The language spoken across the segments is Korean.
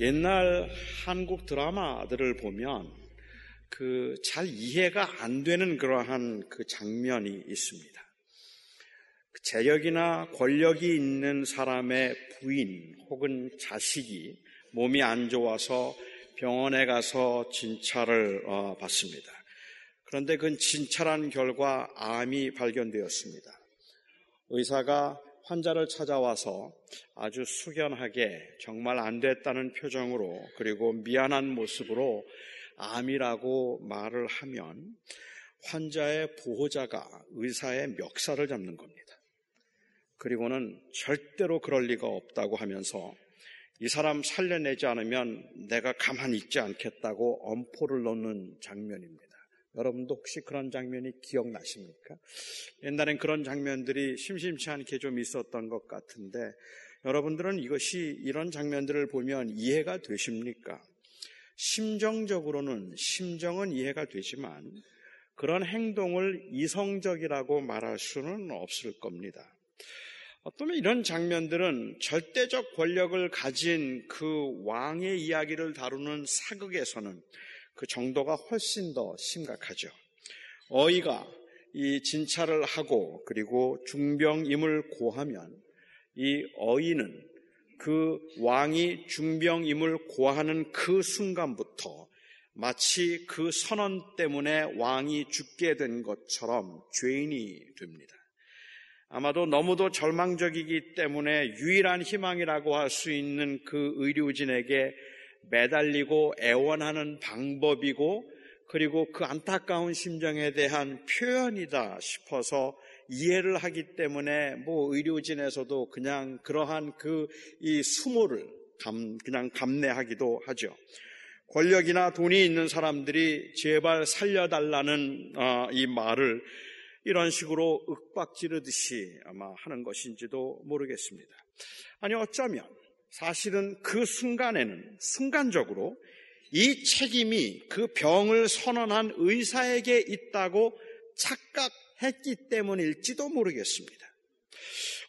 옛날 한국 드라마들을 보면 그 잘 이해가 안 되는 그러한 그 장면이 있습니다. 재력이나 권력이 있는 사람의 부인 혹은 자식이 몸이 안 좋아서 병원에 가서 진찰을 어, 받습니다. 그런데 그 진찰한 결과 암이 발견되었습니다. 의사가 환자를 찾아와서 아주 숙연하게 정말 안 됐다는 표정으로 그리고 미안한 모습으로 암이라고 말을 하면 환자의 보호자가 의사의 멱살을 잡는 겁니다. 그리고는 절대로 그럴 리가 없다고 하면서 이 사람 살려내지 않으면 내가 가만히 있지 않겠다고 엄포를 놓는 장면입니다. 여러분도 혹시 그런 장면이 기억나십니까? 옛날엔 그런 장면들이 심심치 않게 좀 있었던 것 같은데 여러분들은 이것이 이런 장면들을 보면 이해가 되십니까? 심정적으로는 심정은 이해가 되지만 그런 행동을 이성적이라고 말할 수는 없을 겁니다. 어쩌면 이런 장면들은 절대적 권력을 가진 그 왕의 이야기를 다루는 사극에서는 그 정도가 훨씬 더 심각하죠. 어이가 이 진찰을 하고 그리고 중병임을 고하면 이 어이는 그 왕이 중병임을 고하는 그 순간부터 마치 그 선언 때문에 왕이 죽게 된 것처럼 죄인이 됩니다. 아마도 너무도 절망적이기 때문에 유일한 희망이라고 할 수 있는 그 의료진에게 매달리고 애원하는 방법이고 그리고 그 안타까운 심정에 대한 표현이다 싶어서 이해를 하기 때문에 뭐 의료진에서도 그냥 그러한 그 이 수모를 감, 그냥 감내하기도 하죠. 권력이나 돈이 있는 사람들이 제발 살려달라는 어, 이 말을 이런 식으로 윽박지르듯이 아마 하는 것인지도 모르겠습니다. 아니 어쩌면 사실은 그 순간에는 순간적으로 이 책임이 그 병을 선언한 의사에게 있다고 착각했기 때문일지도 모르겠습니다.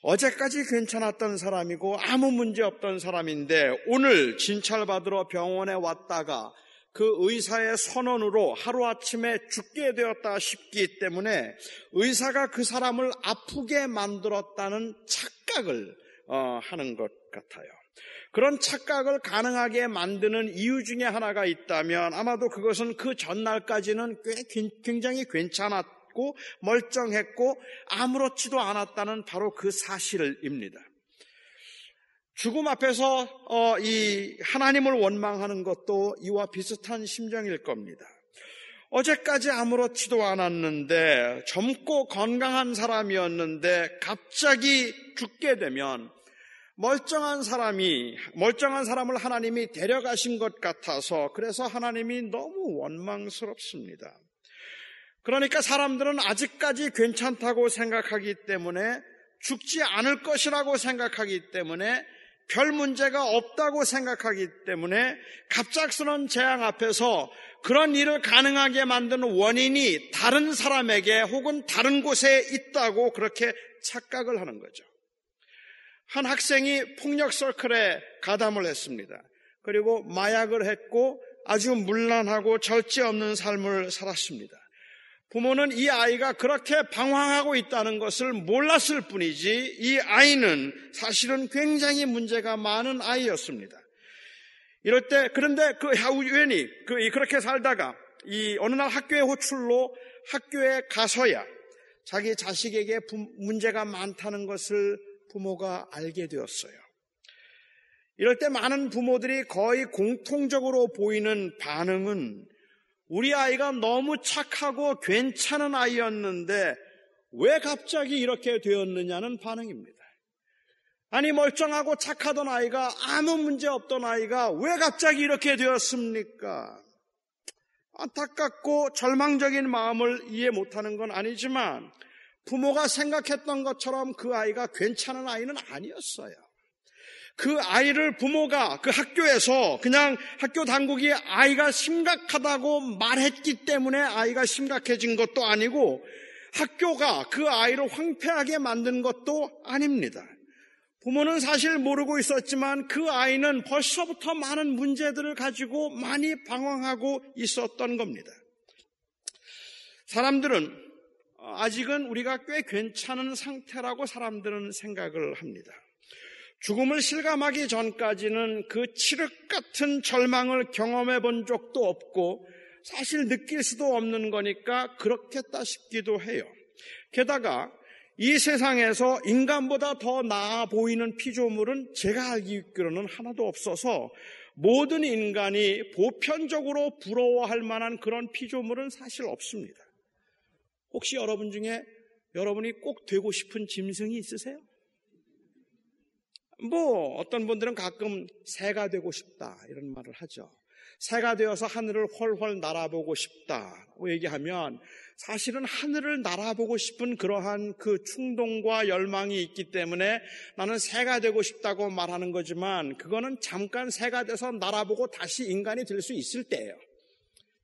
어제까지 괜찮았던 사람이고 아무 문제 없던 사람인데 오늘 진찰받으러 병원에 왔다가 그 의사의 선언으로 하루아침에 죽게 되었다 싶기 때문에 의사가 그 사람을 아프게 만들었다는 착각을 어, 하는 것 같아요. 그런 착각을 가능하게 만드는 이유 중에 하나가 있다면 아마도 그것은 그 전날까지는 꽤 굉장히 괜찮았고 멀쩡했고 아무렇지도 않았다는 바로 그 사실입니다. 죽음 앞에서 어, 이 하나님을 원망하는 것도 이와 비슷한 심정일 겁니다. 어제까지 아무렇지도 않았는데 젊고 건강한 사람이었는데 갑자기 죽게 되면 멀쩡한 사람이, 멀쩡한 사람을 하나님이 데려가신 것 같아서 그래서 하나님이 너무 원망스럽습니다. 그러니까 사람들은 아직까지 괜찮다고 생각하기 때문에 죽지 않을 것이라고 생각하기 때문에 별 문제가 없다고 생각하기 때문에 갑작스런 재앙 앞에서 그런 일을 가능하게 만드는 원인이 다른 사람에게 혹은 다른 곳에 있다고 그렇게 착각을 하는 거죠. 한 학생이 폭력 서클에 가담을 했습니다. 그리고 마약을 했고 아주 문란하고 절제 없는 삶을 살았습니다. 부모는 이 아이가 그렇게 방황하고 있다는 것을 몰랐을 뿐이지 이 아이는 사실은 굉장히 문제가 많은 아이였습니다. 이럴 때 그런데 그 우연히 그 그렇게 살다가 이 어느 날 학교에 호출로 학교에 가서야 자기 자식에게 문제가 많다는 것을 부모가 알게 되었어요. 이럴 때 많은 부모들이 거의 공통적으로 보이는 반응은 우리 아이가 너무 착하고 괜찮은 아이였는데 왜 갑자기 이렇게 되었느냐는 반응입니다. 아니, 멀쩡하고 착하던 아이가 아무 문제 없던 아이가 왜 갑자기 이렇게 되었습니까? 안타깝고 절망적인 마음을 이해 못하는 건 아니지만 부모가 생각했던 것처럼 그 아이가 괜찮은 아이는 아니었어요. 그 아이를 부모가 그 학교에서 그냥 학교 당국이 아이가 심각하다고 말했기 때문에 아이가 심각해진 것도 아니고 학교가 그 아이를 황폐하게 만든 것도 아닙니다. 부모는 사실 모르고 있었지만 그 아이는 벌써부터 많은 문제들을 가지고 많이 방황하고 있었던 겁니다. 사람들은 아직은 우리가 꽤 괜찮은 상태라고 사람들은 생각을 합니다. 죽음을 실감하기 전까지는 그 칠흑 같은 절망을 경험해 본 적도 없고 사실 느낄 수도 없는 거니까 그렇겠다 싶기도 해요. 게다가 이 세상에서 인간보다 더 나아 보이는 피조물은 제가 알기로는 하나도 없어서 모든 인간이 보편적으로 부러워할 만한 그런 피조물은 사실 없습니다. 혹시 여러분 중에 여러분이 꼭 되고 싶은 짐승이 있으세요? 뭐 어떤 분들은 가끔 새가 되고 싶다 이런 말을 하죠. 새가 되어서 하늘을 훨훨 날아보고 싶다고 얘기하면 사실은 하늘을 날아보고 싶은 그러한 그 충동과 열망이 있기 때문에 나는 새가 되고 싶다고 말하는 거지만 그거는 잠깐 새가 돼서 날아보고 다시 인간이 될 수 있을 때예요.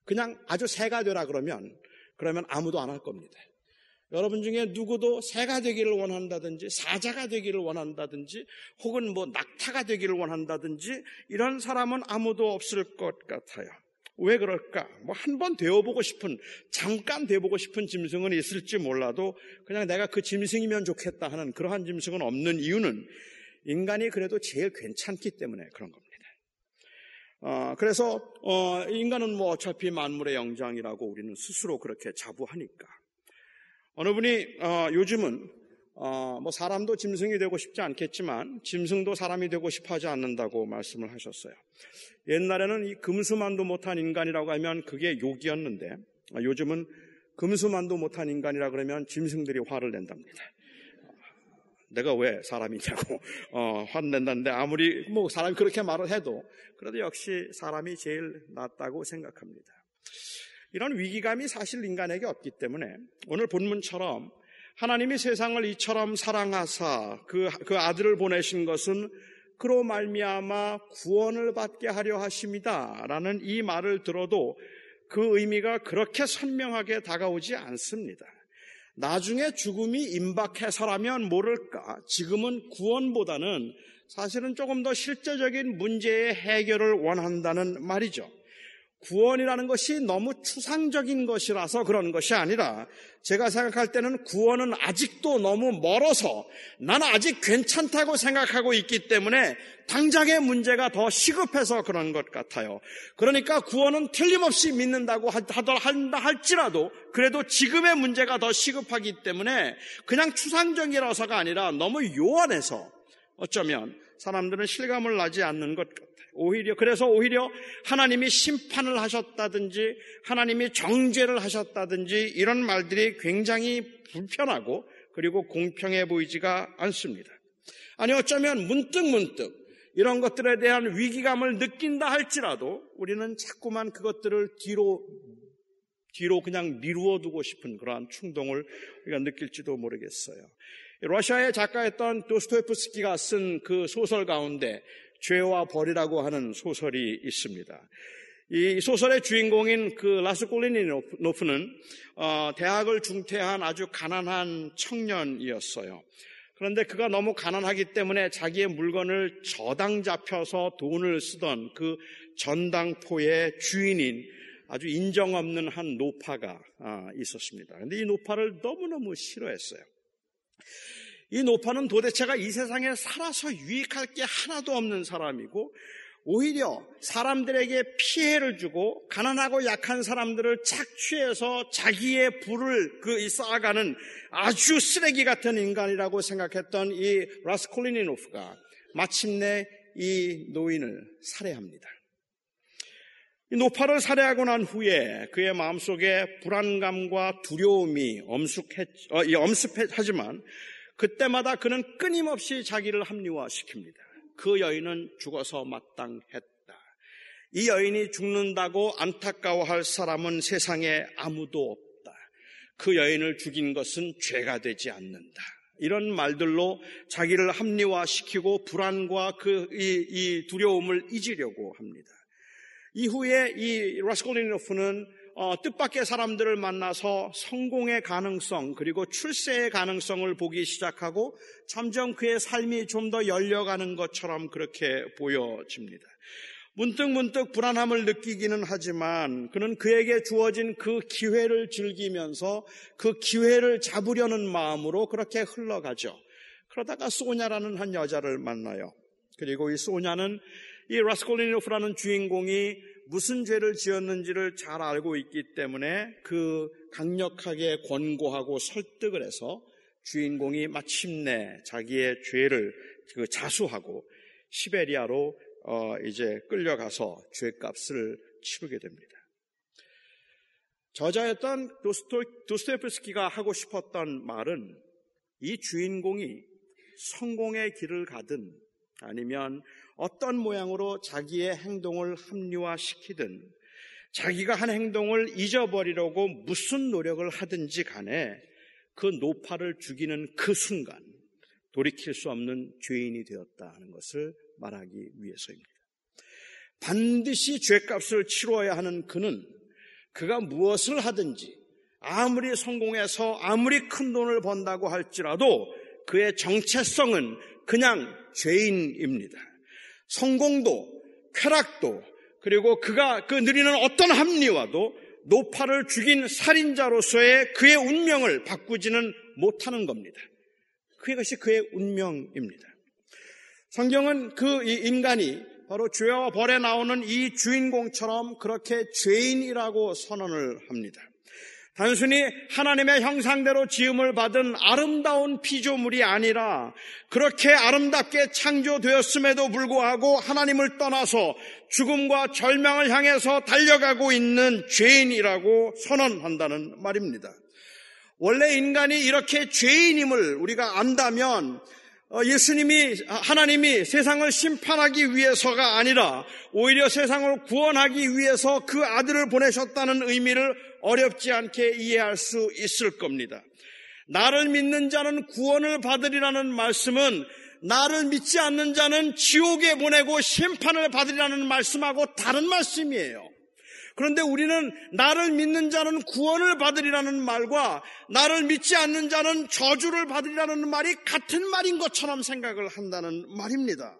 그냥 아주 새가 되라 그러면 그러면 아무도 안 할 겁니다. 여러분 중에 누구도 새가 되기를 원한다든지 사자가 되기를 원한다든지 혹은 뭐 낙타가 되기를 원한다든지 이런 사람은 아무도 없을 것 같아요. 왜 그럴까? 뭐 한 번 되어보고 싶은 잠깐 되어보고 싶은 짐승은 있을지 몰라도 그냥 내가 그 짐승이면 좋겠다 하는 그러한 짐승은 없는 이유는 인간이 그래도 제일 괜찮기 때문에 그런 겁니다. 어, 그래서 어, 인간은 뭐 어차피 만물의 영장이라고 우리는 스스로 그렇게 자부하니까 어느 분이 어, 요즘은 어, 뭐 사람도 짐승이 되고 싶지 않겠지만 짐승도 사람이 되고 싶어하지 않는다고 말씀을 하셨어요. 옛날에는 이 금수만도 못한 인간이라고 하면 그게 욕이었는데 어, 요즘은 금수만도 못한 인간이라 그러면 짐승들이 화를 낸답니다. 내가 왜 사람이냐고 어, 화낸다는데 아무리 뭐 사람이 그렇게 말을 해도 그래도 역시 사람이 제일 낫다고 생각합니다. 이런 위기감이 사실 인간에게 없기 때문에 오늘 본문처럼 하나님이 세상을 이처럼 사랑하사 그, 그 아들을 보내신 것은 그로 말미암아 구원을 받게 하려 하십니다라는 이 말을 들어도 그 의미가 그렇게 선명하게 다가오지 않습니다. 나중에 죽음이 임박해서라면 모를까 지금은 구원보다는 사실은 조금 더 실제적인 문제의 해결을 원한다는 말이죠. 구원이라는 것이 너무 추상적인 것이라서 그런 것이 아니라 제가 생각할 때는 구원은 아직도 너무 멀어서 나는 아직 괜찮다고 생각하고 있기 때문에 당장의 문제가 더 시급해서 그런 것 같아요. 그러니까 구원은 틀림없이 믿는다고 한다 할지라도 그래도 지금의 문제가 더 시급하기 때문에 그냥 추상적이라서가 아니라 너무 요원해서 어쩌면 사람들은 실감을 나지 않는 것 같아요. 오히려 그래서 오히려 하나님이 심판을 하셨다든지 하나님이 정죄를 하셨다든지 이런 말들이 굉장히 불편하고 그리고 공평해 보이지가 않습니다. 아니 어쩌면 문득 문득 이런 것들에 대한 위기감을 느낀다 할지라도 우리는 자꾸만 그것들을 뒤로 뒤로 그냥 미루어 두고 싶은 그러한 충동을 우리가 느낄지도 모르겠어요. 러시아의 작가였던 도스토예프스키가 쓴 그 소설 가운데 죄와 벌이라고 하는 소설이 있습니다. 이 소설의 주인공인 그 라스콜리니노프는 어, 대학을 중퇴한 아주 가난한 청년이었어요. 그런데 그가 너무 가난하기 때문에 자기의 물건을 저당 잡혀서 돈을 쓰던 그 전당포의 주인인 아주 인정 없는 한 노파가 아, 있었습니다. 그런데 이 노파를 너무너무 싫어했어요. 이 노파는 도대체가 이 세상에 살아서 유익할 게 하나도 없는 사람이고 오히려 사람들에게 피해를 주고 가난하고 약한 사람들을 착취해서 자기의 부를 그 쌓아가는 아주 쓰레기 같은 인간이라고 생각했던 이 라스콜리니노프가 마침내 이 노인을 살해합니다. 이 노파를 살해하고 난 후에 그의 마음속에 불안감과 두려움이 엄숙했, 어, 엄습하지만 그때마다 그는 끊임없이 자기를 합리화시킵니다. 그 여인은 죽어서 마땅했다. 이 여인이 죽는다고 안타까워할 사람은 세상에 아무도 없다. 그 여인을 죽인 것은 죄가 되지 않는다. 이런 말들로 자기를 합리화시키고 불안과 그, 이, 이 두려움을 잊으려고 합니다. 이후에 이 라스콜리노프는 어, 뜻밖의 사람들을 만나서 성공의 가능성 그리고 출세의 가능성을 보기 시작하고 점점 그의 삶이 좀 더 열려가는 것처럼 그렇게 보여집니다. 문득 문득 불안함을 느끼기는 하지만 그는 그에게 주어진 그 기회를 즐기면서 그 기회를 잡으려는 마음으로 그렇게 흘러가죠. 그러다가 소냐라는 한 여자를 만나요. 그리고 이 소냐는 이 라스콜리노프라는 주인공이 무슨 죄를 지었는지를 잘 알고 있기 때문에 그 강력하게 권고하고 설득을 해서 주인공이 마침내 자기의 죄를 그 자수하고 시베리아로 어 이제 끌려가서 죄값을 치르게 됩니다. 저자였던 도스토, 도스토옙스키가 하고 싶었던 말은 이 주인공이 성공의 길을 가든 아니면 어떤 모양으로 자기의 행동을 합리화시키든 자기가 한 행동을 잊어버리려고 무슨 노력을 하든지 간에 그 노파를 죽이는 그 순간 돌이킬 수 없는 죄인이 되었다 하는 것을 말하기 위해서입니다. 반드시 죄값을 치러야 하는 그는 그가 무엇을 하든지 아무리 성공해서 아무리 큰 돈을 번다고 할지라도 그의 정체성은 그냥 죄인입니다. 성공도 쾌락도 그리고 그가 그 누리는 어떤 합리화도 노파를 죽인 살인자로서의 그의 운명을 바꾸지는 못하는 겁니다. 그것이 그의 운명입니다. 성경은 그 인간이 바로 죄와 벌에 나오는 이 주인공처럼 그렇게 죄인이라고 선언을 합니다. 단순히 하나님의 형상대로 지음을 받은 아름다운 피조물이 아니라 그렇게 아름답게 창조되었음에도 불구하고 하나님을 떠나서 죽음과 절망을 향해서 달려가고 있는 죄인이라고 선언한다는 말입니다. 원래 인간이 이렇게 죄인임을 우리가 안다면 어, 예수님이 하나님이 세상을 심판하기 위해서가 아니라 오히려 세상을 구원하기 위해서 그 아들을 보내셨다는 의미를 어렵지 않게 이해할 수 있을 겁니다. 나를 믿는 자는 구원을 받으리라는 말씀은 나를 믿지 않는 자는 지옥에 보내고 심판을 받으리라는 말씀하고 다른 말씀이에요. 그런데 우리는 나를 믿는 자는 구원을 받으리라는 말과 나를 믿지 않는 자는 저주를 받으리라는 말이 같은 말인 것처럼 생각을 한다는 말입니다.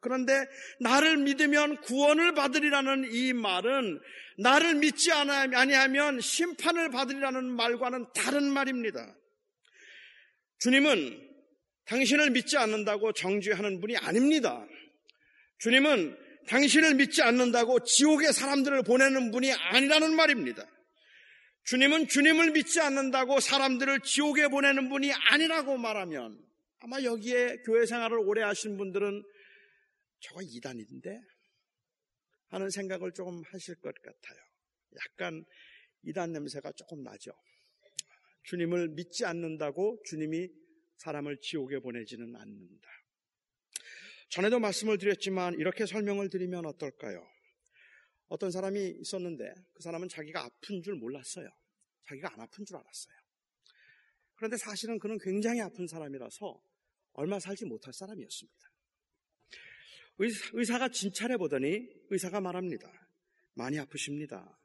그런데 나를 믿으면 구원을 받으리라는 이 말은 나를 믿지 아니하면 심판을 받으리라는 말과는 다른 말입니다. 주님은 당신을 믿지 않는다고 정죄하는 분이 아닙니다. 주님은 당신을 믿지 않는다고 지옥의 사람들을 보내는 분이 아니라는 말입니다. 주님은 주님을 믿지 않는다고 사람들을 지옥에 보내는 분이 아니라고 말하면 아마 여기에 교회 생활을 오래 하신 분들은 저거 이단인데? 하는 생각을 조금 하실 것 같아요. 약간 이단 냄새가 조금 나죠. 주님을 믿지 않는다고 주님이 사람을 지옥에 보내지는 않는다. 전에도 말씀을 드렸지만 이렇게 설명을 드리면 어떨까요? 어떤 사람이 있었는데 그 사람은 자기가 아픈 줄 몰랐어요. 자기가 안 아픈 줄 알았어요. 그런데 사실은 그는 굉장히 아픈 사람이라서 얼마 살지 못할 사람이었습니다. 의사가 진찰해 보더니 의사가 말합니다. 많이 아프십니다.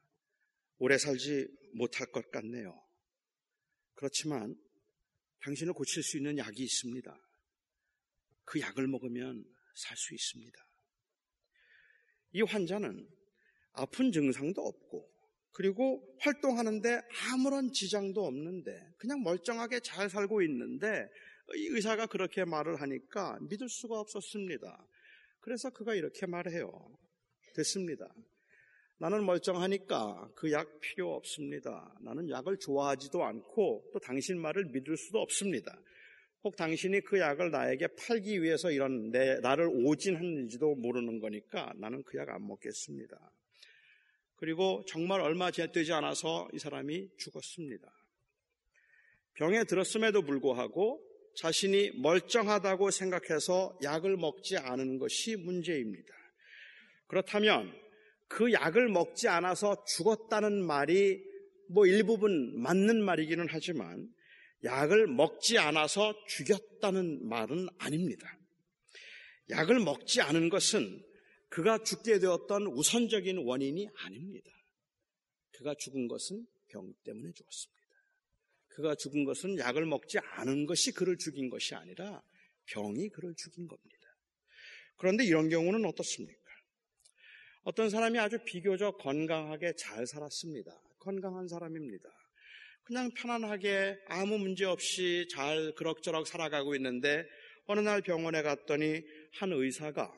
오래 살지 못할 것 같네요. 그렇지만 당신을 고칠 수 있는 약이 있습니다. 그 약을 먹으면 살 수 있습니다. 이 환자는 아픈 증상도 없고 그리고 활동하는데 아무런 지장도 없는데 그냥 멀쩡하게 잘 살고 있는데 이 의사가 그렇게 말을 하니까 믿을 수가 없었습니다. 그래서 그가 이렇게 말해요. 됐습니다. 나는 멀쩡하니까 그 약 필요 없습니다. 나는 약을 좋아하지도 않고 또 당신 말을 믿을 수도 없습니다. 혹 당신이 그 약을 나에게 팔기 위해서 이런 내, 나를 오진했는지도 모르는 거니까 나는 그 약 안 먹겠습니다. 그리고 정말 얼마 되지 않아서 이 사람이 죽었습니다. 병에 들었음에도 불구하고 자신이 멀쩡하다고 생각해서 약을 먹지 않은 것이 문제입니다. 그렇다면 그 약을 먹지 않아서 죽었다는 말이 뭐 일부분 맞는 말이기는 하지만 약을 먹지 않아서 죽였다는 말은 아닙니다. 약을 먹지 않은 것은 그가 죽게 되었던 우선적인 원인이 아닙니다. 그가 죽은 것은 병 때문에 죽었습니다. 그가 죽은 것은 약을 먹지 않은 것이 그를 죽인 것이 아니라 병이 그를 죽인 겁니다. 그런데 이런 경우는 어떻습니까? 어떤 사람이 아주 비교적 건강하게 잘 살았습니다. 건강한 사람입니다. 그냥 편안하게 아무 문제 없이 잘 그럭저럭 살아가고 있는데 어느 날 병원에 갔더니 한 의사가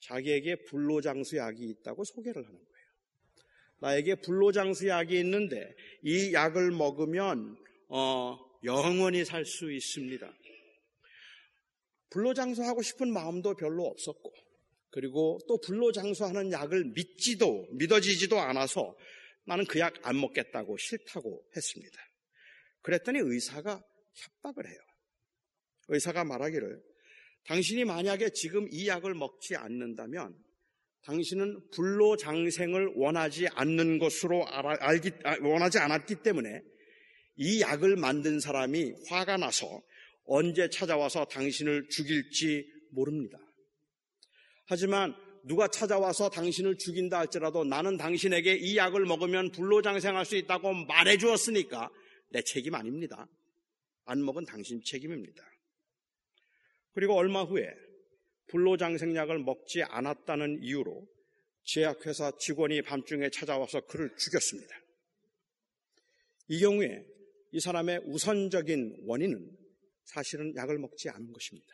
자기에게 불로장수 약이 있다고 소개를 하는 거예요. 나에게 불로장수 약이 있는데 이 약을 먹으면 어, 영원히 살 수 있습니다. 불로장수하고 싶은 마음도 별로 없었고 그리고 또 불로장수하는 약을 믿지도 믿어지지도 않아서 나는 그 약 안 먹겠다고 싫다고 했습니다. 그랬더니 의사가 협박을 해요. 의사가 말하기를 당신이 만약에 지금 이 약을 먹지 않는다면 당신은 불로장생을 원하지 않는 것으로 알기, 아, 원하지 않았기 때문에 이 약을 만든 사람이 화가 나서 언제 찾아와서 당신을 죽일지 모릅니다. 하지만 누가 찾아와서 당신을 죽인다 할지라도 나는 당신에게 이 약을 먹으면 불로장생할 수 있다고 말해 주었으니까 내 책임 아닙니다. 안 먹은 당신 책임입니다. 그리고 얼마 후에 불로장생약을 먹지 않았다는 이유로 제약회사 직원이 밤중에 찾아와서 그를 죽였습니다. 이 경우에 이 사람의 우선적인 원인은 사실은 약을 먹지 않은 것입니다.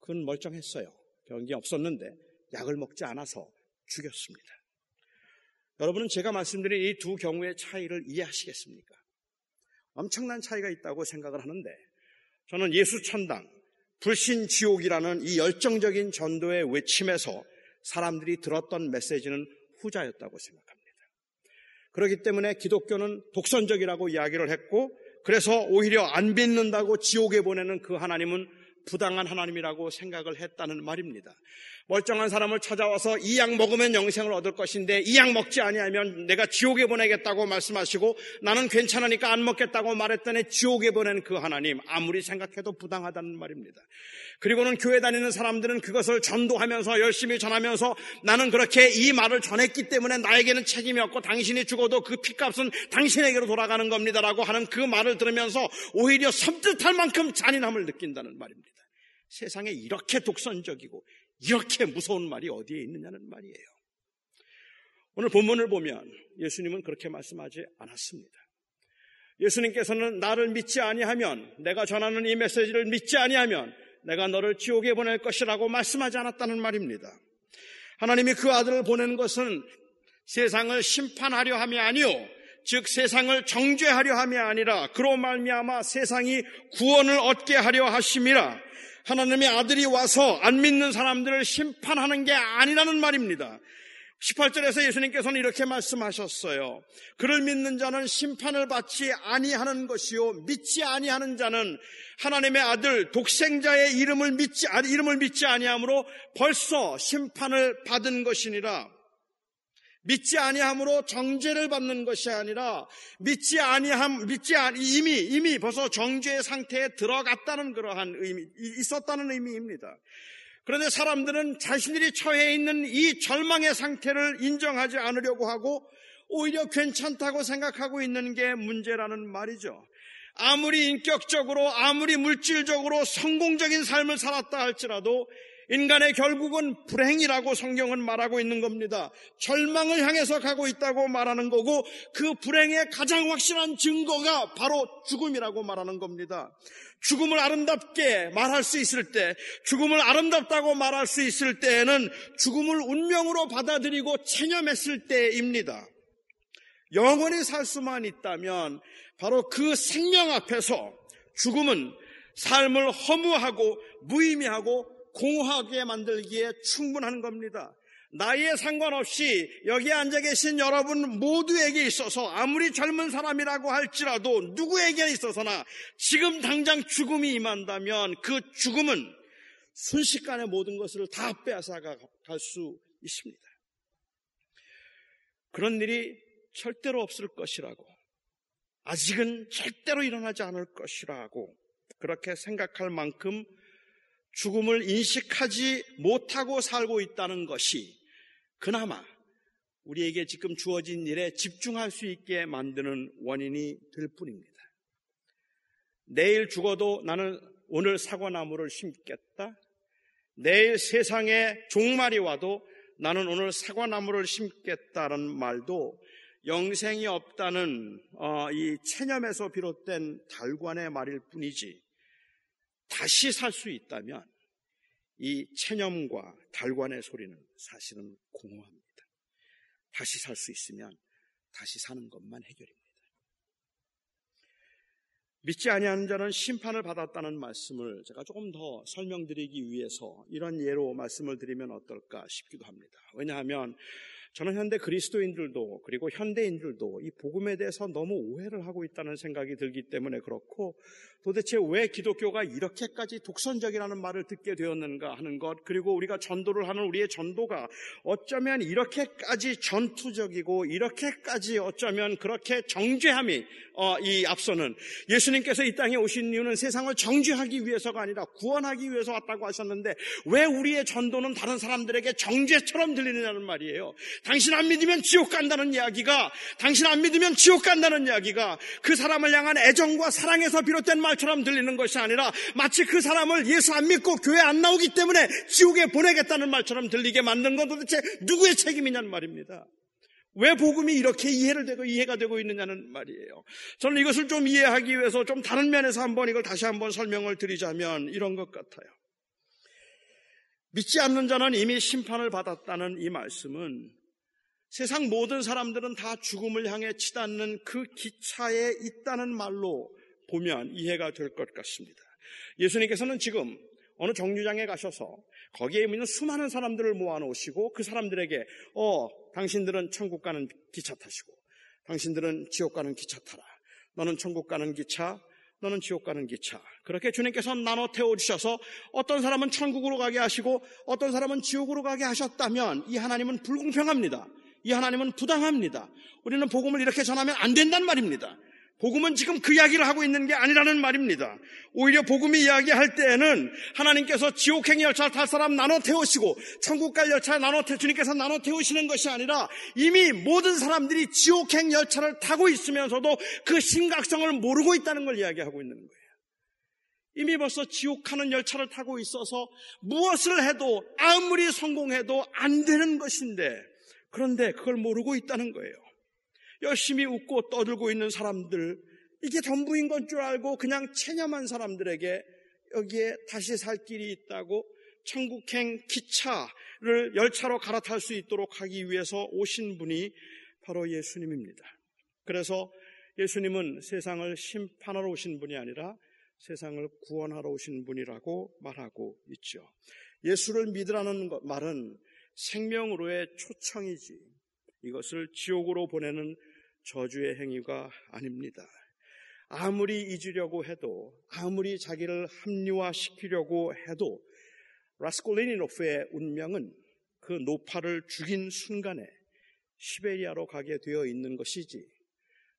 그건 멀쩡했어요. 병이 없었는데 약을 먹지 않아서 죽였습니다. 여러분은 제가 말씀드린 이 두 경우의 차이를 이해하시겠습니까? 엄청난 차이가 있다고 생각을 하는데 저는 예수 천당, 불신 지옥이라는 이 열정적인 전도의 외침에서 사람들이 들었던 메시지는 후자였다고 생각합니다. 그렇기 때문에 기독교는 독선적이라고 이야기를 했고 그래서 오히려 안 믿는다고 지옥에 보내는 그 하나님은 부당한 하나님이라고 생각을 했다는 말입니다. 멀쩡한 사람을 찾아와서 이 약 먹으면 영생을 얻을 것인데 이 약 먹지 아니하면 내가 지옥에 보내겠다고 말씀하시고 나는 괜찮으니까 안 먹겠다고 말했더니 지옥에 보낸 그 하나님 아무리 생각해도 부당하다는 말입니다. 그리고는 교회 다니는 사람들은 그것을 전도하면서 열심히 전하면서 나는 그렇게 이 말을 전했기 때문에 나에게는 책임이 없고 당신이 죽어도 그 피값은 당신에게로 돌아가는 겁니다라고 하는 그 말을 들으면서 오히려 섬뜩할 만큼 잔인함을 느낀다는 말입니다. 세상에 이렇게 독선적이고 이렇게 무서운 말이 어디에 있느냐는 말이에요. 오늘 본문을 보면 예수님은 그렇게 말씀하지 않았습니다. 예수님께서는 나를 믿지 아니하면 내가 전하는 이 메시지를 믿지 아니하면 내가 너를 지옥에 보낼 것이라고 말씀하지 않았다는 말입니다. 하나님이 그 아들을 보내는 것은 세상을 심판하려 함이 아니요 즉 세상을 정죄하려 함이 아니라 그로 말미암아 세상이 구원을 얻게 하려 하심이라 하나님의 아들이 와서 안 믿는 사람들을 심판하는 게 아니라는 말입니다. 18절에서 예수님께서는 이렇게 말씀하셨어요. 그를 믿는 자는 심판을 받지 아니하는 것이요 믿지 아니하는 자는 하나님의 아들 독생자의 이름을 믿지 이름을 믿지 아니하므로 벌써 심판을 받은 것이니라. 믿지 아니함으로 정죄를 받는 것이 아니라 믿지 아니함 믿지 아니 이미 이미 벌써 정죄의 상태에 들어갔다는 그러한 의미 있었다는 의미입니다. 그런데 사람들은 자신들이 처해 있는 이 절망의 상태를 인정하지 않으려고 하고 오히려 괜찮다고 생각하고 있는 게 문제라는 말이죠. 아무리 인격적으로 아무리 물질적으로 성공적인 삶을 살았다 할지라도 인간의 결국은 불행이라고 성경은 말하고 있는 겁니다. 절망을 향해서 가고 있다고 말하는 거고 그 불행의 가장 확실한 증거가 바로 죽음이라고 말하는 겁니다. 죽음을 아름답게 말할 수 있을 때, 죽음을 아름답다고 말할 수 있을 때에는 죽음을 운명으로 받아들이고 체념했을 때입니다. 영원히 살 수만 있다면 바로 그 생명 앞에서 죽음은 삶을 허무하고 무의미하고 공허하게 만들기에 충분한 겁니다. 나이에 상관없이 여기 앉아 계신 여러분 모두에게 있어서 아무리 젊은 사람이라고 할지라도 누구에게 있어서나 지금 당장 죽음이 임한다면 그 죽음은 순식간에 모든 것을 다 빼앗아갈 수 있습니다. 그런 일이 절대로 없을 것이라고 아직은 절대로 일어나지 않을 것이라고 그렇게 생각할 만큼 죽음을 인식하지 못하고 살고 있다는 것이 그나마 우리에게 지금 주어진 일에 집중할 수 있게 만드는 원인이 될 뿐입니다. 내일 죽어도 나는 오늘 사과나무를 심겠다. 내일 세상에 종말이 와도 나는 오늘 사과나무를 심겠다는 말도 영생이 없다는 어, 이 체념에서 비롯된 달관의 말일 뿐이지 다시 살 수 있다면 이 체념과 달관의 소리는 사실은 공허합니다. 다시 살 수 있으면 다시 사는 것만 해결입니다. 믿지 아니하는 자는 심판을 받았다는 말씀을 제가 조금 더 설명드리기 위해서 이런 예로 말씀을 드리면 어떨까 싶기도 합니다. 왜냐하면 저는 현대 그리스도인들도 그리고 현대인들도 이 복음에 대해서 너무 오해를 하고 있다는 생각이 들기 때문에 그렇고 도대체 왜 기독교가 이렇게까지 독선적이라는 말을 듣게 되었는가 하는 것 그리고 우리가 전도를 하는 우리의 전도가 어쩌면 이렇게까지 전투적이고 이렇게까지 어쩌면 그렇게 정죄함이 어, 이 앞서는 예수님께서 이 땅에 오신 이유는 세상을 정죄하기 위해서가 아니라 구원하기 위해서 왔다고 하셨는데 왜 우리의 전도는 다른 사람들에게 정죄처럼 들리느냐는 말이에요. 당신 안 믿으면 지옥 간다는 이야기가 당신 안 믿으면 지옥 간다는 이야기가 그 사람을 향한 애정과 사랑에서 비롯된 말처럼 들리는 것이 아니라 마치 그 사람을 예수 안 믿고 교회 안 나오기 때문에 지옥에 보내겠다는 말처럼 들리게 만든 건 도대체 누구의 책임이냐는 말입니다. 왜 복음이 이렇게 이해를 되고 이해가 되고 있느냐는 말이에요. 저는 이것을 좀 이해하기 위해서 좀 다른 면에서 한번 이걸 다시 한번 설명을 드리자면 이런 것 같아요. 믿지 않는 자는 이미 심판을 받았다는 이 말씀은 세상 모든 사람들은 다 죽음을 향해 치닫는 그 기차에 있다는 말로 보면 이해가 될 것 같습니다. 예수님께서는 지금 어느 정류장에 가셔서 거기에 있는 수많은 사람들을 모아놓으시고 그 사람들에게 어 당신들은 천국 가는 기차 타시고 당신들은 지옥 가는 기차 타라. 너는 천국 가는 기차, 너는 지옥 가는 기차. 그렇게 주님께서 나눠 태워주셔서 어떤 사람은 천국으로 가게 하시고 어떤 사람은 지옥으로 가게 하셨다면 이 하나님은 불공평합니다. 이 하나님은 부당합니다. 우리는 복음을 이렇게 전하면 안 된단 말입니다. 복음은 지금 그 이야기를 하고 있는 게 아니라는 말입니다. 오히려 복음이 이야기할 때에는 하나님께서 지옥행 열차를 탈 사람 나눠 태우시고 천국 갈 열차 나눠 태 주님께서 나눠 태우시는 것이 아니라 이미 모든 사람들이 지옥행 열차를 타고 있으면서도 그 심각성을 모르고 있다는 걸 이야기하고 있는 거예요. 이미 벌써 지옥 가는 열차를 타고 있어서 무엇을 해도 아무리 성공해도 안 되는 것인데 그런데 그걸 모르고 있다는 거예요. 열심히 웃고 떠들고 있는 사람들, 이게 전부인 건 줄 알고 그냥 체념한 사람들에게 여기에 다시 살 길이 있다고 천국행 기차를 열차로 갈아탈 수 있도록 하기 위해서 오신 분이 바로 예수님입니다. 그래서 예수님은 세상을 심판하러 오신 분이 아니라 세상을 구원하러 오신 분이라고 말하고 있죠. 예수를 믿으라는 말은 생명으로의 초청이지 이것을 지옥으로 보내는 저주의 행위가 아닙니다. 아무리 잊으려고 해도 아무리 자기를 합리화시키려고 해도 라스콜리니노프의 운명은 그 노파를 죽인 순간에 시베리아로 가게 되어 있는 것이지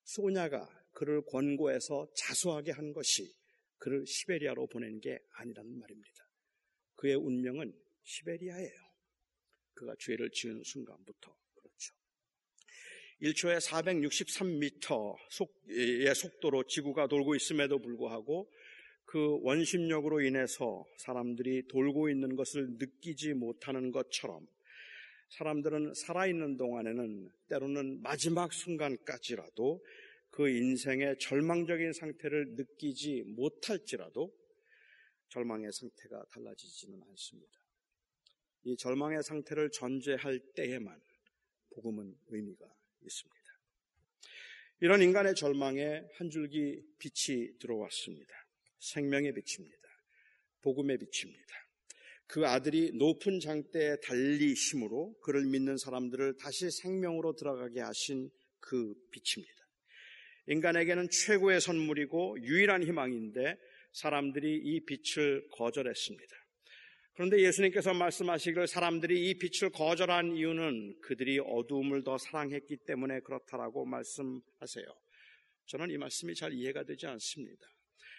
소냐가 그를 권고해서 자수하게 한 것이 그를 시베리아로 보낸 게 아니라는 말입니다. 그의 운명은 시베리아예요. 그가 죄를 지은 순간부터 그렇죠. 1초에 463m의 속도로 지구가 돌고 있음에도 불구하고 그 원심력으로 인해서 사람들이 돌고 있는 것을 느끼지 못하는 것처럼 사람들은 살아있는 동안에는 때로는 마지막 순간까지라도 그 인생의 절망적인 상태를 느끼지 못할지라도 절망의 상태가 달라지지는 않습니다. 이 절망의 상태를 전제할 때에만 복음은 의미가 있습니다. 이런 인간의 절망에 한 줄기 빛이 들어왔습니다. 생명의 빛입니다. 복음의 빛입니다. 그 아들이 높은 장대에 달리 심으로 그를 믿는 사람들을 다시 생명으로 들어가게 하신 그 빛입니다. 인간에게는 최고의 선물이고 유일한 희망인데 사람들이 이 빛을 거절했습니다. 그런데 예수님께서 말씀하시길 사람들이 이 빛을 거절한 이유는 그들이 어두움을 더 사랑했기 때문에 그렇다라고 말씀하세요. 저는 이 말씀이 잘 이해가 되지 않습니다.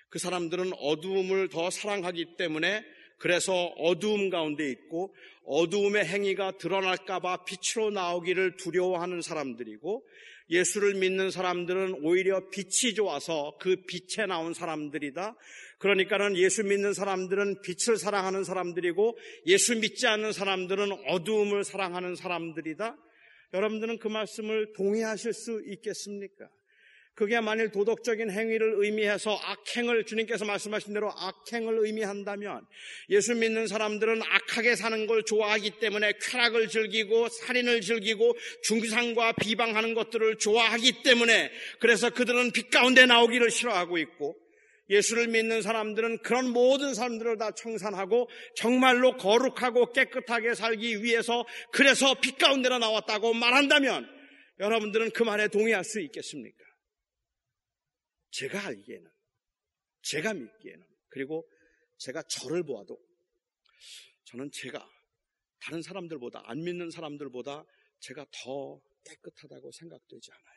그 사람들은 어두움을 더 사랑하기 때문에 그래서 어두움 가운데 있고 어두움의 행위가 드러날까봐 빛으로 나오기를 두려워하는 사람들이고 예수를 믿는 사람들은 오히려 빛이 좋아서 그 빛에 나온 사람들이다. 그러니까는 예수 믿는 사람들은 빛을 사랑하는 사람들이고 예수 믿지 않는 사람들은 어두움을 사랑하는 사람들이다. 여러분들은 그 말씀을 동의하실 수 있겠습니까? 그게 만일 도덕적인 행위를 의미해서 악행을 주님께서 말씀하신 대로 악행을 의미한다면 예수 믿는 사람들은 악하게 사는 걸 좋아하기 때문에 쾌락을 즐기고 살인을 즐기고 중상과 비방하는 것들을 좋아하기 때문에 그래서 그들은 빛 가운데 나오기를 싫어하고 있고 예수를 믿는 사람들은 그런 모든 사람들을 다 청산하고 정말로 거룩하고 깨끗하게 살기 위해서 그래서 빛 가운데로 나왔다고 말한다면 여러분들은 그 말에 동의할 수 있겠습니까? 제가 알기에는, 제가 믿기에는, 그리고 제가 저를 보아도 저는 제가 다른 사람들보다, 안 믿는 사람들보다 제가 더 깨끗하다고 생각되지 않아요.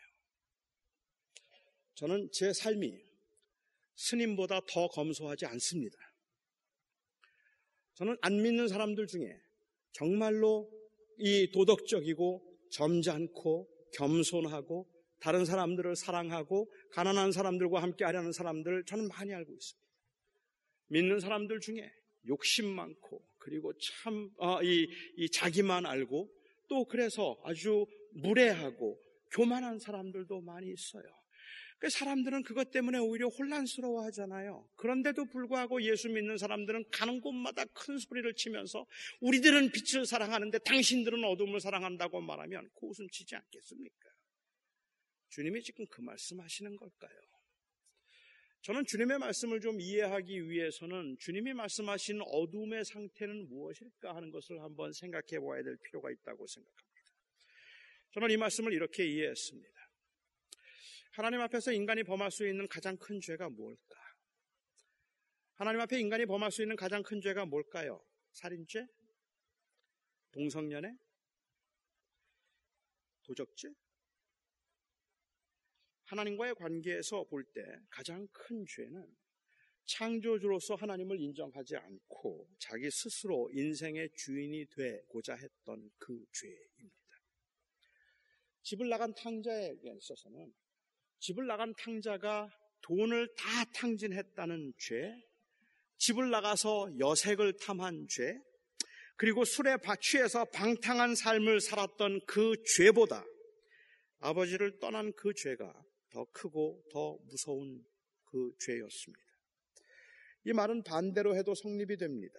저는 제 삶이 스님보다 더 검소하지 않습니다. 저는 안 믿는 사람들 중에 정말로 이 도덕적이고 점잖고 겸손하고 다른 사람들을 사랑하고 가난한 사람들과 함께 하려는 사람들을 저는 많이 알고 있습니다. 믿는 사람들 중에 욕심 많고 그리고 참, 어, 이, 이 자기만 알고 또 그래서 아주 무례하고 교만한 사람들도 많이 있어요. 그 사람들은 그것 때문에 오히려 혼란스러워 하잖아요. 그런데도 불구하고 예수 믿는 사람들은 가는 곳마다 큰 소리를 치면서 우리들은 빛을 사랑하는데 당신들은 어둠을 사랑한다고 말하면 고웃음 치지 않겠습니까? 주님이 지금 그 말씀 하시는 걸까요? 저는 주님의 말씀을 좀 이해하기 위해서는 주님이 말씀하신 어둠의 상태는 무엇일까 하는 것을 한번 생각해 봐야 될 필요가 있다고 생각합니다. 저는 이 말씀을 이렇게 이해했습니다. 하나님 앞에서 인간이 범할 수 있는 가장 큰 죄가 뭘까? 하나님 앞에 인간이 범할 수 있는 가장 큰 죄가 뭘까요? 살인죄? 동성연애? 도적죄? 하나님과의 관계에서 볼 때 가장 큰 죄는 창조주로서 하나님을 인정하지 않고 자기 스스로 인생의 주인이 되고자 했던 그 죄입니다. 집을 나간 탕자에게 있어서는 집을 나간 탕자가 돈을 다 탕진했다는 죄, 집을 나가서 여색을 탐한 죄, 그리고 술에 취해서 방탕한 삶을 살았던 그 죄보다 아버지를 떠난 그 죄가 더 크고 더 무서운 그 죄였습니다. 이 말은 반대로 해도 성립이 됩니다.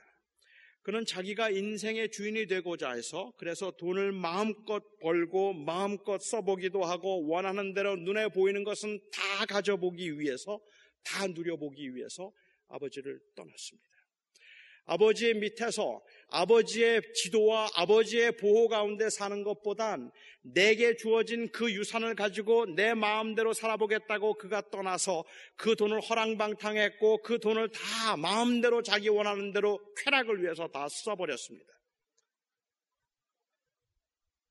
그는 자기가 인생의 주인이 되고자 해서 그래서 돈을 마음껏 벌고 마음껏 써보기도 하고 원하는 대로 눈에 보이는 것은 다 가져보기 위해서 다 누려보기 위해서 아버지를 떠났습니다. 아버지의 밑에서 아버지의 지도와 아버지의 보호 가운데 사는 것보단 내게 주어진 그 유산을 가지고 내 마음대로 살아보겠다고 그가 떠나서 그 돈을 허랑방탕했고 그 돈을 다 마음대로 자기 원하는 대로 쾌락을 위해서 다 써버렸습니다.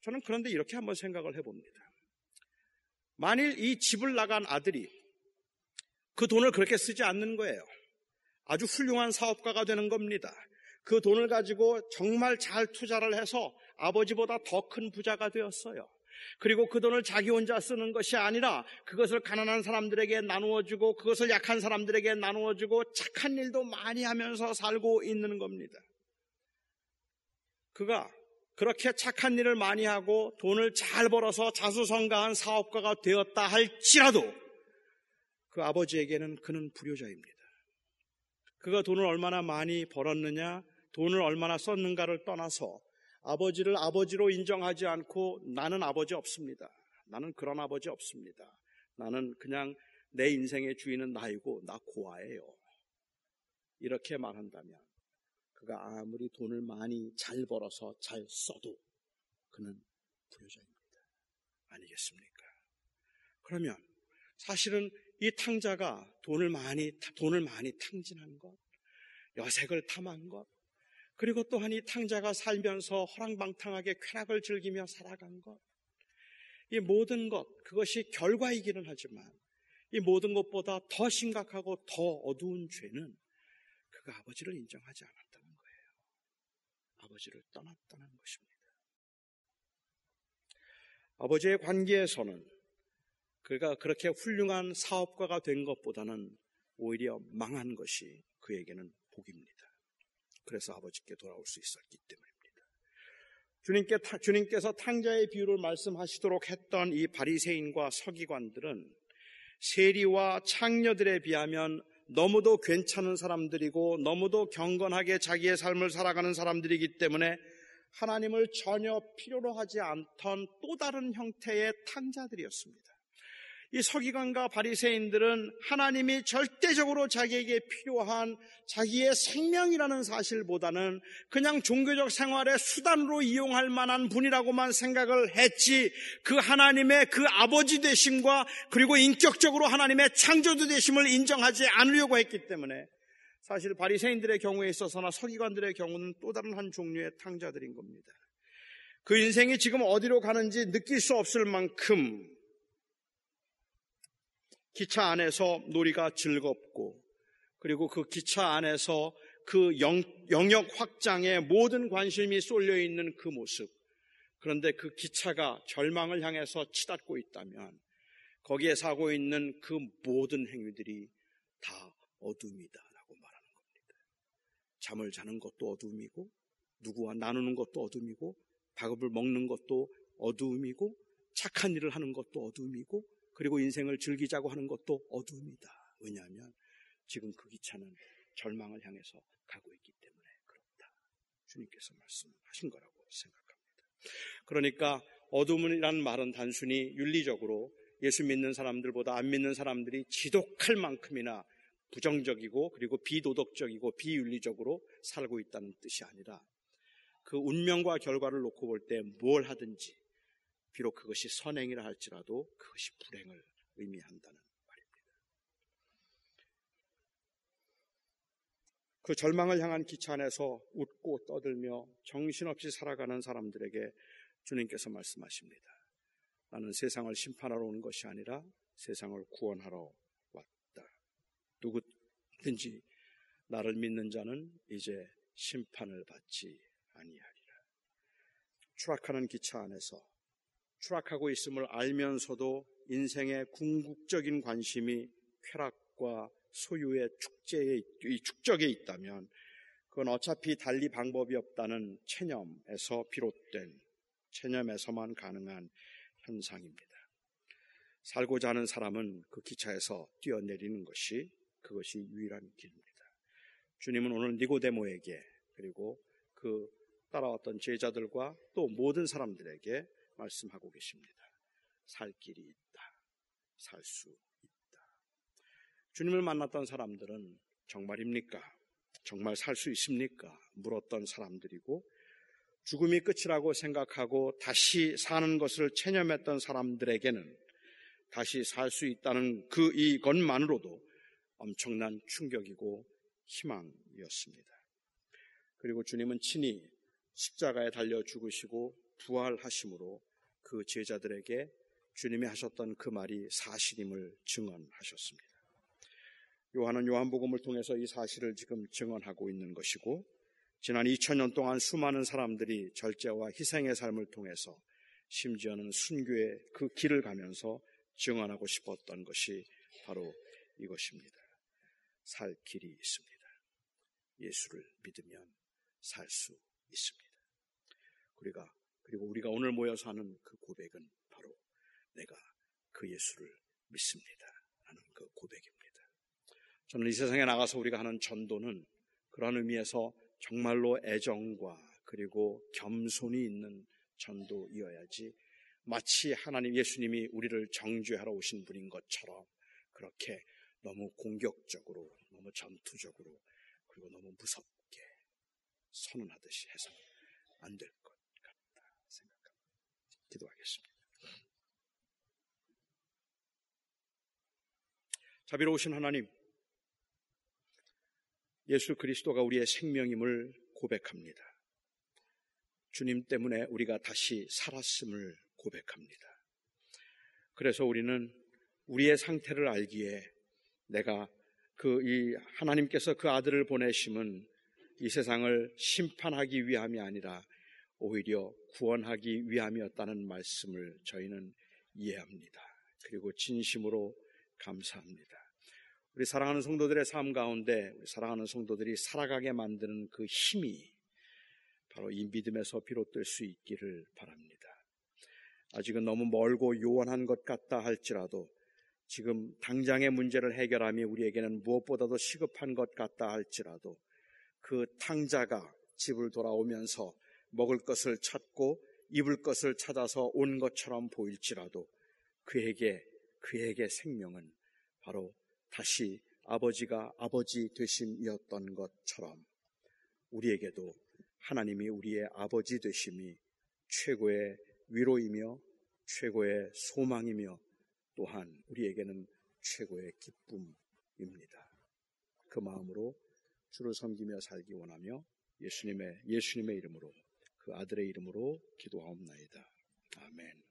저는 그런데 이렇게 한번 생각을 해봅니다. 만일 이 집을 나간 아들이 그 돈을 그렇게 쓰지 않는 거예요. 아주 훌륭한 사업가가 되는 겁니다. 그 돈을 가지고 정말 잘 투자를 해서 아버지보다 더 큰 부자가 되었어요. 그리고 그 돈을 자기 혼자 쓰는 것이 아니라 그것을 가난한 사람들에게 나누어 주고 그것을 약한 사람들에게 나누어 주고 착한 일도 많이 하면서 살고 있는 겁니다. 그가 그렇게 착한 일을 많이 하고 돈을 잘 벌어서 자수성가한 사업가가 되었다 할지라도 그 아버지에게는 그는 불효자입니다. 그가 돈을 얼마나 많이 벌었느냐, 돈을 얼마나 썼는가를 떠나서 아버지를 아버지로 인정하지 않고 나는 아버지 없습니다. 나는 그런 아버지 없습니다. 나는 그냥 내 인생의 주인은 나이고 나 고아예요. 이렇게 말한다면 그가 아무리 돈을 많이 잘 벌어서 잘 써도 그는 불효자입니다. 아니겠습니까? 그러면 사실은 이 탕자가 돈을 많이, 돈을 많이 탕진한 것, 여색을 탐한 것, 그리고 또한 이 탕자가 살면서 허랑방탕하게 쾌락을 즐기며 살아간 것, 이 모든 것, 그것이 결과이기는 하지만 이 모든 것보다 더 심각하고 더 어두운 죄는 그가 아버지를 인정하지 않았다는 거예요. 아버지를 떠났다는 것입니다. 아버지의 관계에서는 그가 그렇게 훌륭한 사업가가 된 것보다는 오히려 망한 것이 그에게는 복입니다. 그래서 아버지께 돌아올 수 있었기 때문입니다. 주님께, 주님께서 탕자의 비유를 말씀하시도록 했던 이 바리새인과 서기관들은 세리와 창녀들에 비하면 너무도 괜찮은 사람들이고 너무도 경건하게 자기의 삶을 살아가는 사람들이기 때문에 하나님을 전혀 필요로 하지 않던 또 다른 형태의 탕자들이었습니다. 이 서기관과 바리새인들은 하나님이 절대적으로 자기에게 필요한 자기의 생명이라는 사실보다는 그냥 종교적 생활의 수단으로 이용할 만한 분이라고만 생각을 했지 그 하나님의 그 아버지 되심과 그리고 인격적으로 하나님의 창조주 되심을 인정하지 않으려고 했기 때문에 사실 바리새인들의 경우에 있어서나 서기관들의 경우는 또 다른 한 종류의 탕자들인 겁니다. 그 인생이 지금 어디로 가는지 느낄 수 없을 만큼 기차 안에서 놀이가 즐겁고 그리고 그 기차 안에서 그 영, 영역 확장에 모든 관심이 쏠려 있는 그 모습. 그런데 그 기차가 절망을 향해서 치닫고 있다면 거기에 사고 있는 그 모든 행위들이 다 어둠이다라고 말하는 겁니다. 잠을 자는 것도 어둠이고 누구와 나누는 것도 어둠이고 밥을 먹는 것도 어둠이고 착한 일을 하는 것도 어둠이고 그리고 인생을 즐기자고 하는 것도 어둠이다. 왜냐하면 지금 그 기차는 절망을 향해서 가고 있기 때문에 그렇다. 주님께서 말씀하신 거라고 생각합니다. 그러니까 어둠이라는 말은 단순히 윤리적으로 예수 믿는 사람들보다 안 믿는 사람들이 지독할 만큼이나 부정적이고 그리고 비도덕적이고 비윤리적으로 살고 있다는 뜻이 아니라 그 운명과 결과를 놓고 볼 때 뭘 하든지 비록 그것이 선행이라 할지라도 그것이 불행을 의미한다는 말입니다. 그 절망을 향한 기차 안에서 웃고 떠들며 정신없이 살아가는 사람들에게 주님께서 말씀하십니다. 나는 세상을 심판하러 온 것이 아니라 세상을 구원하러 왔다. 누구든지 나를 믿는 자는 이제 심판을 받지 아니하리라. 추락하는 기차 안에서 추락하고 있음을 알면서도 인생의 궁극적인 관심이 쾌락과 소유의 축제에, 축적에 있다면 그건 어차피 달리 방법이 없다는 체념에서 비롯된 체념에서만 가능한 현상입니다. 살고자 하는 사람은 그 기차에서 뛰어내리는 것이 그것이 유일한 길입니다. 주님은 오늘 니고데모에게 그리고 그 따라왔던 제자들과 또 모든 사람들에게 말씀하고 계십니다. 살 길이 있다. 살 수 있다. 주님을 만났던 사람들은 정말입니까? 정말 살 수 있습니까? 물었던 사람들이고 죽음이 끝이라고 생각하고 다시 사는 것을 체념했던 사람들에게는 다시 살 수 있다는 그 이것만으로도 엄청난 충격이고 희망이었습니다. 그리고 주님은 친히 십자가에 달려 죽으시고 부활하심으로 그 제자들에게 주님이 하셨던 그 말이 사실임을 증언하셨습니다. 요한은 요한복음을 통해서 이 사실을 지금 증언하고 있는 것이고 지난 2000년 동안 수많은 사람들이 절제와 희생의 삶을 통해서 심지어는 순교의 그 길을 가면서 증언하고 싶었던 것이 바로 이것입니다. 살 길이 있습니다. 예수를 믿으면 살 수 있습니다. 우리가 그리고 우리가 오늘 모여서 하는 그 고백은 바로 내가 그 예수를 믿습니다. 라는 그 고백입니다. 저는 이 세상에 나가서 우리가 하는 전도는 그런 의미에서 정말로 애정과 그리고 겸손이 있는 전도이어야지 마치 하나님 예수님이 우리를 정죄하러 오신 분인 것처럼 그렇게 너무 공격적으로 너무 전투적으로 그리고 너무 무섭게 선언하듯이 해서는 안될 것. 기도하겠습니다. 자비로우신 하나님, 예수 그리스도가 우리의 생명임을 고백합니다. 주님 때문에 우리가 다시 살았음을 고백합니다. 그래서 우리는 우리의 상태를 알기에 내가 그 이 하나님께서 그 아들을 보내심은 이 세상을 심판하기 위함이 아니라 오히려 구원하기 위함이었다는 말씀을 저희는 이해합니다. 그리고 진심으로 감사합니다. 우리 사랑하는 성도들의 삶 가운데 우리 사랑하는 성도들이 살아가게 만드는 그 힘이 바로 이 믿음에서 비롯될 수 있기를 바랍니다. 아직은 너무 멀고 요원한 것 같다 할지라도 지금 당장의 문제를 해결함이 우리에게는 무엇보다도 시급한 것 같다 할지라도 그 탕자가 집을 돌아오면서 먹을 것을 찾고 입을 것을 찾아서 온 것처럼 보일지라도 그에게 그에게 생명은 바로 다시 아버지가 아버지 되심이었던 것처럼 우리에게도 하나님이 우리의 아버지 되심이 최고의 위로이며 최고의 소망이며 또한 우리에게는 최고의 기쁨입니다. 그 마음으로 주를 섬기며 살기 원하며 예수님의 예수님의 이름으로 그 아들의 이름으로 기도하옵나이다. 아멘.